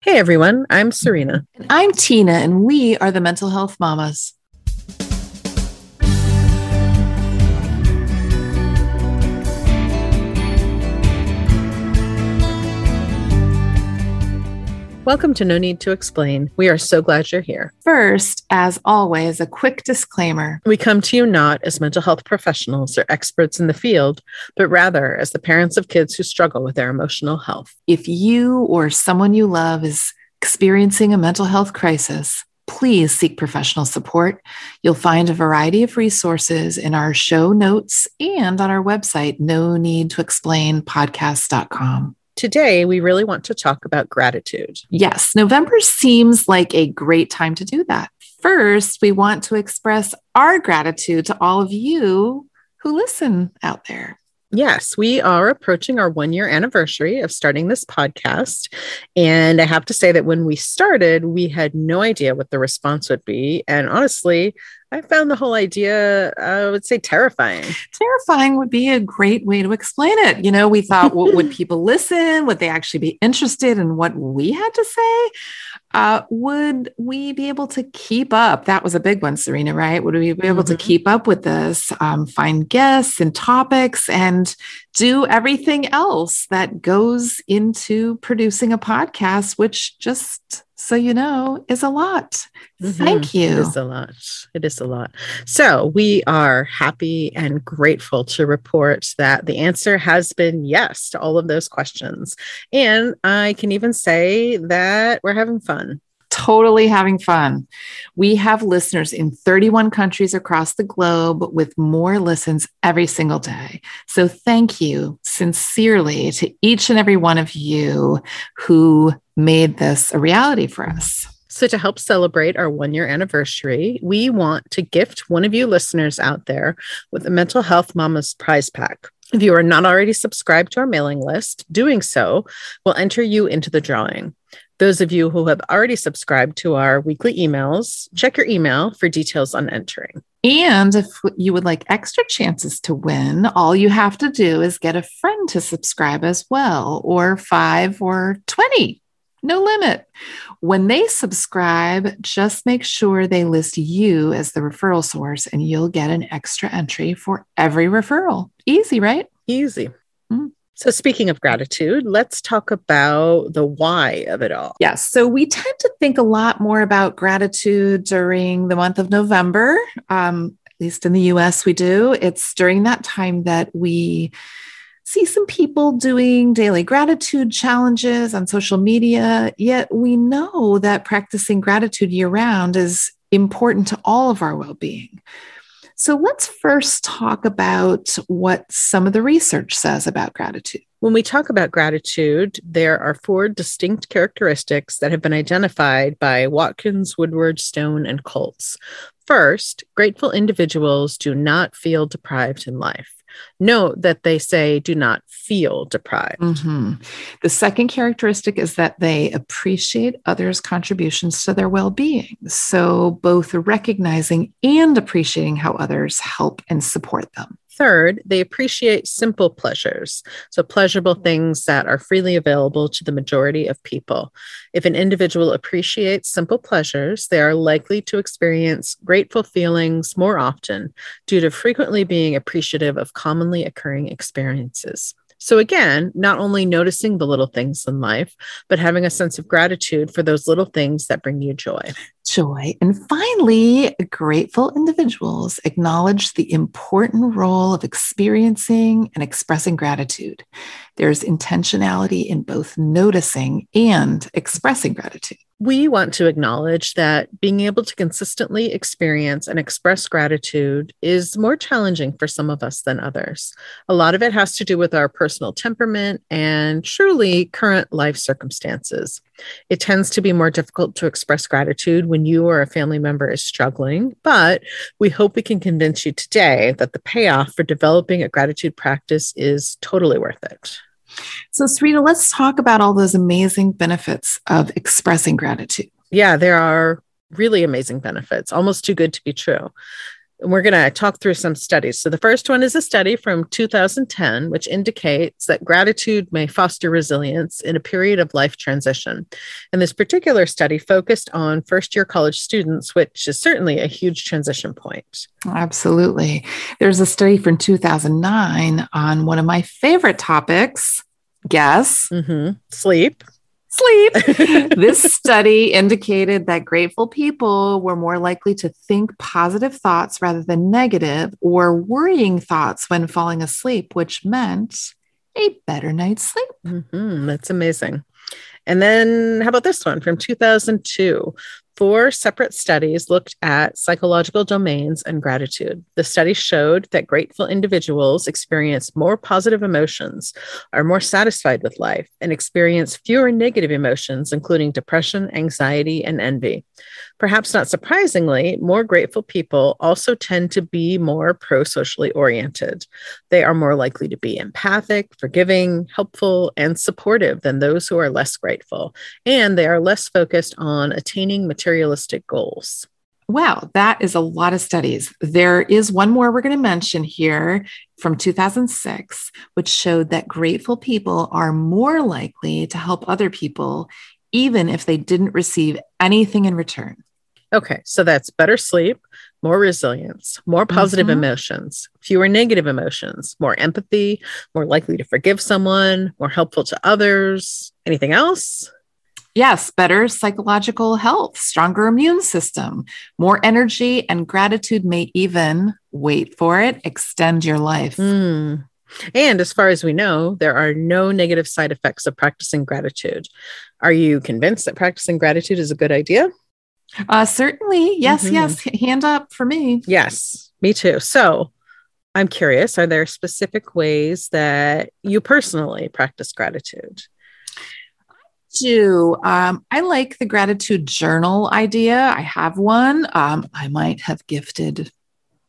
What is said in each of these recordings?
Hey everyone, I'm Serena. And I'm Tina, and we are the Mental Health Mamas. Welcome to No Need to Explain. We are so glad you're here. First, as always, a quick disclaimer. We come to you not as mental health professionals or experts in the field, but rather as the parents of kids who struggle with their emotional health. If you or someone you love is experiencing a mental health crisis, please seek professional support. You'll find a variety of resources in our show notes and on our website, no need to explain podcast.com. Today, we really want to talk about gratitude. Yes, November seems like a great time to do that. First, we want to express our gratitude to all of you who listen out there. Yes, we are approaching our one year anniversary of starting this podcast. And I have to say that when we started, we had no idea what the response would be. And honestly, I found the whole idea, I would say, terrifying. Terrifying would be a great way to explain it. You know, we thought, well, would people listen? Would they actually be interested in what we had to say? Uh, would we be able to keep up? That was a big one, Serena, right? Would we be able mm-hmm. to keep up with this, um, find guests and topics, and do everything else that goes into producing a podcast, which just so you know, is a lot. Mm-hmm. Thank you. It is a lot. It is a lot. So we are happy and grateful to report that the answer has been yes to all of those questions. And I can even say that we're having fun totally having fun. We have listeners in 31 countries across the globe with more listens every single day. So thank you sincerely to each and every one of you who made this a reality for us. So, to help celebrate our one year anniversary, we want to gift one of you listeners out there with a Mental Health Mamas prize pack. If you are not already subscribed to our mailing list, doing so will enter you into the drawing. Those of you who have already subscribed to our weekly emails, check your email for details on entering. And if you would like extra chances to win, all you have to do is get a friend to subscribe as well, or five or 20. No limit. When they subscribe, just make sure they list you as the referral source and you'll get an extra entry for every referral. Easy, right? Easy. So, speaking of gratitude, let's talk about the why of it all. Yes. So, we tend to think a lot more about gratitude during the month of November. Um, at least in the US, we do. It's during that time that we see some people doing daily gratitude challenges on social media. Yet, we know that practicing gratitude year round is important to all of our well being. So let's first talk about what some of the research says about gratitude. When we talk about gratitude, there are four distinct characteristics that have been identified by Watkins, Woodward, Stone, and Kolts. First, grateful individuals do not feel deprived in life. Note that they say do not feel deprived. Mm-hmm. The second characteristic is that they appreciate others' contributions to their well being. So, both recognizing and appreciating how others help and support them. Third, they appreciate simple pleasures, so pleasurable things that are freely available to the majority of people. If an individual appreciates simple pleasures, they are likely to experience grateful feelings more often due to frequently being appreciative of commonly occurring experiences. So, again, not only noticing the little things in life, but having a sense of gratitude for those little things that bring you joy. Joy. And finally, grateful individuals acknowledge the important role of experiencing and expressing gratitude. There's intentionality in both noticing and expressing gratitude we want to acknowledge that being able to consistently experience and express gratitude is more challenging for some of us than others. A lot of it has to do with our personal temperament and truly current life circumstances. It tends to be more difficult to express gratitude when you or a family member is struggling, but we hope we can convince you today that the payoff for developing a gratitude practice is totally worth it. So, Serena, let's talk about all those amazing benefits of expressing gratitude. Yeah, there are really amazing benefits, almost too good to be true. We're going to talk through some studies. So, the first one is a study from 2010, which indicates that gratitude may foster resilience in a period of life transition. And this particular study focused on first year college students, which is certainly a huge transition point. Absolutely. There's a study from 2009 on one of my favorite topics guess mm-hmm. sleep sleep. this study indicated that grateful people were more likely to think positive thoughts rather than negative or worrying thoughts when falling asleep, which meant a better night's sleep. Mm-hmm. That's amazing. And then, how about this one from 2002? Four separate studies looked at psychological domains and gratitude. The study showed that grateful individuals experience more positive emotions, are more satisfied with life, and experience fewer negative emotions, including depression, anxiety, and envy. Perhaps not surprisingly, more grateful people also tend to be more pro socially oriented. They are more likely to be empathic, forgiving, helpful, and supportive than those who are less grateful. And they are less focused on attaining materialistic goals. Wow, that is a lot of studies. There is one more we're going to mention here from 2006, which showed that grateful people are more likely to help other people, even if they didn't receive anything in return. Okay, so that's better sleep, more resilience, more positive mm-hmm. emotions, fewer negative emotions, more empathy, more likely to forgive someone, more helpful to others. Anything else? Yes, better psychological health, stronger immune system, more energy, and gratitude may even, wait for it, extend your life. Mm. And as far as we know, there are no negative side effects of practicing gratitude. Are you convinced that practicing gratitude is a good idea? Uh, certainly. Yes, mm-hmm. yes. Hand up for me. Yes, me too. So I'm curious are there specific ways that you personally practice gratitude? I do. Um, I like the gratitude journal idea. I have one. Um, I might have gifted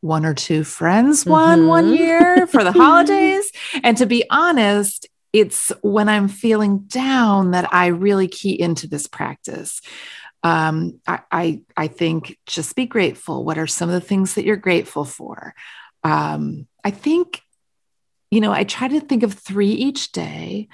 one or two friends one mm-hmm. one year for the holidays. And to be honest, it's when I'm feeling down that I really key into this practice. Um, I, I, I think just be grateful. What are some of the things that you're grateful for? Um, I think, you know, I try to think of three each day.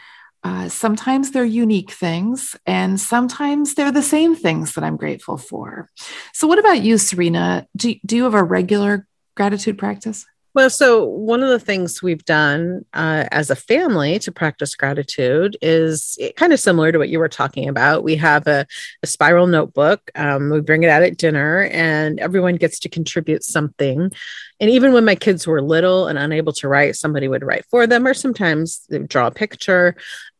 Uh, sometimes they're unique things, and sometimes they're the same things that I'm grateful for. So, what about you, Serena? Do, do you have a regular gratitude practice? Well, so one of the things we've done uh, as a family to practice gratitude is kind of similar to what you were talking about. We have a, a spiral notebook. Um, we bring it out at dinner, and everyone gets to contribute something. And even when my kids were little and unable to write, somebody would write for them, or sometimes they draw a picture.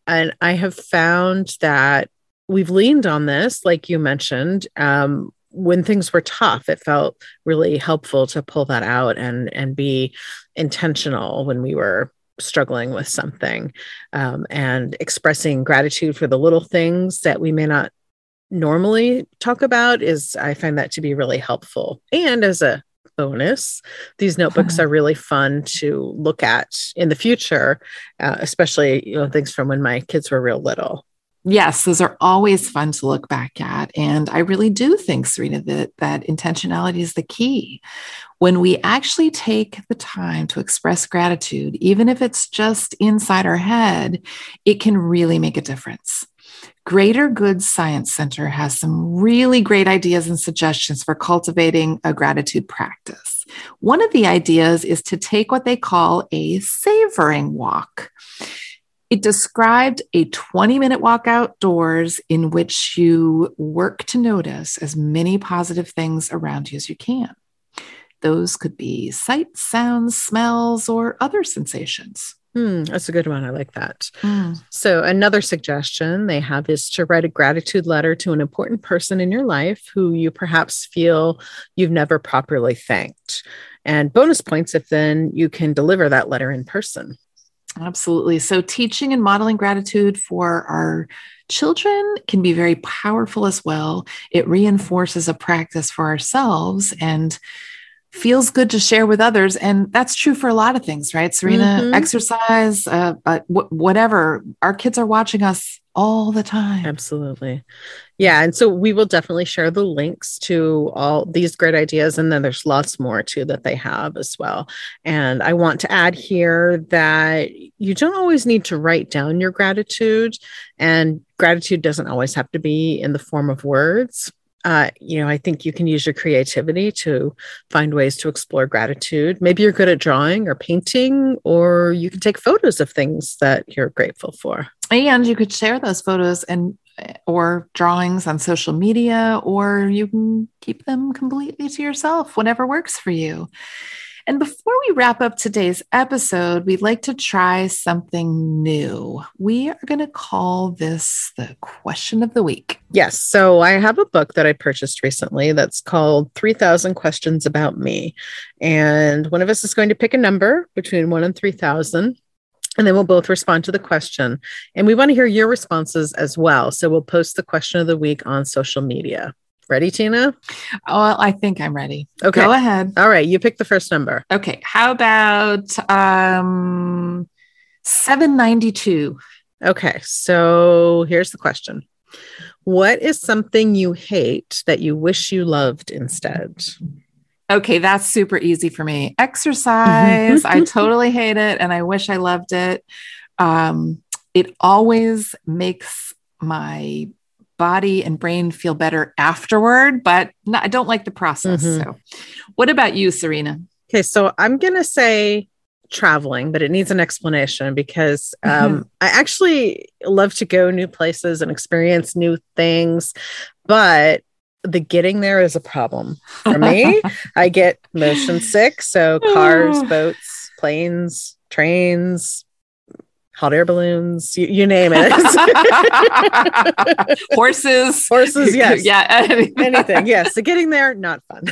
And I have found that we've leaned on this, like you mentioned. Um, when things were tough, it felt really helpful to pull that out and and be intentional when we were struggling with something um, and expressing gratitude for the little things that we may not normally talk about is i find that to be really helpful and as a bonus. These notebooks are really fun to look at in the future, uh, especially you know things from when my kids were real little. Yes, those are always fun to look back at. And I really do think, Serena, that, that intentionality is the key. When we actually take the time to express gratitude, even if it's just inside our head, it can really make a difference. Greater Good Science Center has some really great ideas and suggestions for cultivating a gratitude practice. One of the ideas is to take what they call a savoring walk. It described a 20 minute walk outdoors in which you work to notice as many positive things around you as you can. Those could be sights, sounds, smells, or other sensations. Hmm, that's a good one. I like that. Mm. So, another suggestion they have is to write a gratitude letter to an important person in your life who you perhaps feel you've never properly thanked. And bonus points if then you can deliver that letter in person. Absolutely. So, teaching and modeling gratitude for our children can be very powerful as well. It reinforces a practice for ourselves and feels good to share with others and that's true for a lot of things right serena mm-hmm. exercise uh, uh, w- whatever our kids are watching us all the time. Absolutely. Yeah. And so we will definitely share the links to all these great ideas. And then there's lots more too that they have as well. And I want to add here that you don't always need to write down your gratitude, and gratitude doesn't always have to be in the form of words. Uh, you know, I think you can use your creativity to find ways to explore gratitude. Maybe you're good at drawing or painting, or you can take photos of things that you're grateful for. And you could share those photos and or drawings on social media, or you can keep them completely to yourself, whatever works for you. And before we wrap up today's episode, we'd like to try something new. We are going to call this the question of the week. Yes. So I have a book that I purchased recently that's called 3000 Questions About Me. And one of us is going to pick a number between one and 3000 and then we'll both respond to the question. And we want to hear your responses as well. So we'll post the question of the week on social media. Ready, Tina? Oh, I think I'm ready. Okay. Go ahead. All right. You pick the first number. Okay. How about um 792? Okay. So here's the question What is something you hate that you wish you loved instead? Okay, that's super easy for me. Exercise, I totally hate it and I wish I loved it. Um, it always makes my body and brain feel better afterward, but I don't like the process. Mm-hmm. So, what about you, Serena? Okay, so I'm going to say traveling, but it needs an explanation because um, mm-hmm. I actually love to go new places and experience new things, but the getting there is a problem for me. I get motion sick. So cars, boats, planes, trains, hot air balloons, you, you name it. Horses. Horses, yes. yeah. Anything. Yes. So getting there, not fun.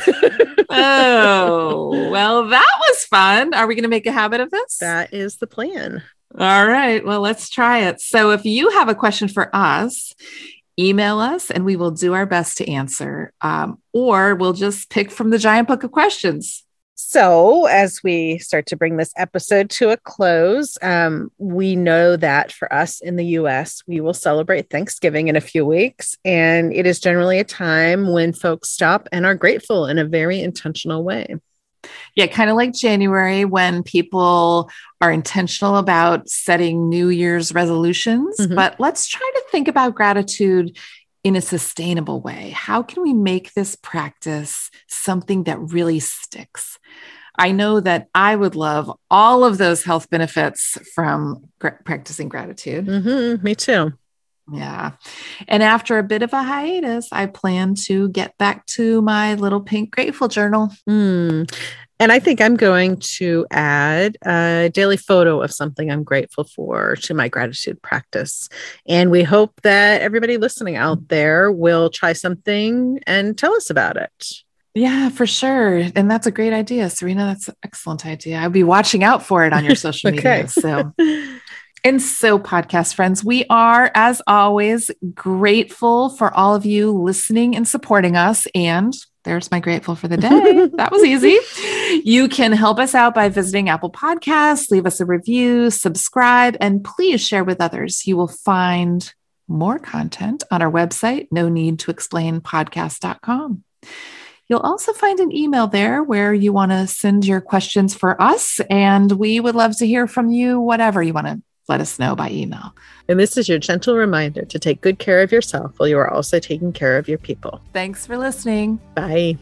oh, well, that was fun. Are we going to make a habit of this? That is the plan. All right. Well, let's try it. So if you have a question for us, email us and we will do our best to answer. Um, or we'll just pick from the giant book of questions. So, as we start to bring this episode to a close, um, we know that for us in the US, we will celebrate Thanksgiving in a few weeks. And it is generally a time when folks stop and are grateful in a very intentional way. Yeah, kind of like January when people are intentional about setting New Year's resolutions. Mm-hmm. But let's try to think about gratitude in a sustainable way. How can we make this practice something that really sticks? I know that I would love all of those health benefits from gra- practicing gratitude. Mm-hmm, me too. Yeah. And after a bit of a hiatus, I plan to get back to my little pink grateful journal. Mm. And I think I'm going to add a daily photo of something I'm grateful for to my gratitude practice. And we hope that everybody listening out there will try something and tell us about it. Yeah, for sure. And that's a great idea, Serena. That's an excellent idea. I'll be watching out for it on your social okay. media. So And so, podcast friends, we are, as always, grateful for all of you listening and supporting us. And there's my grateful for the day. that was easy. You can help us out by visiting Apple Podcasts, leave us a review, subscribe, and please share with others. You will find more content on our website, no need to explain podcast.com. You'll also find an email there where you want to send your questions for us, and we would love to hear from you, whatever you want to let us know by email. And this is your gentle reminder to take good care of yourself while you are also taking care of your people. Thanks for listening. Bye.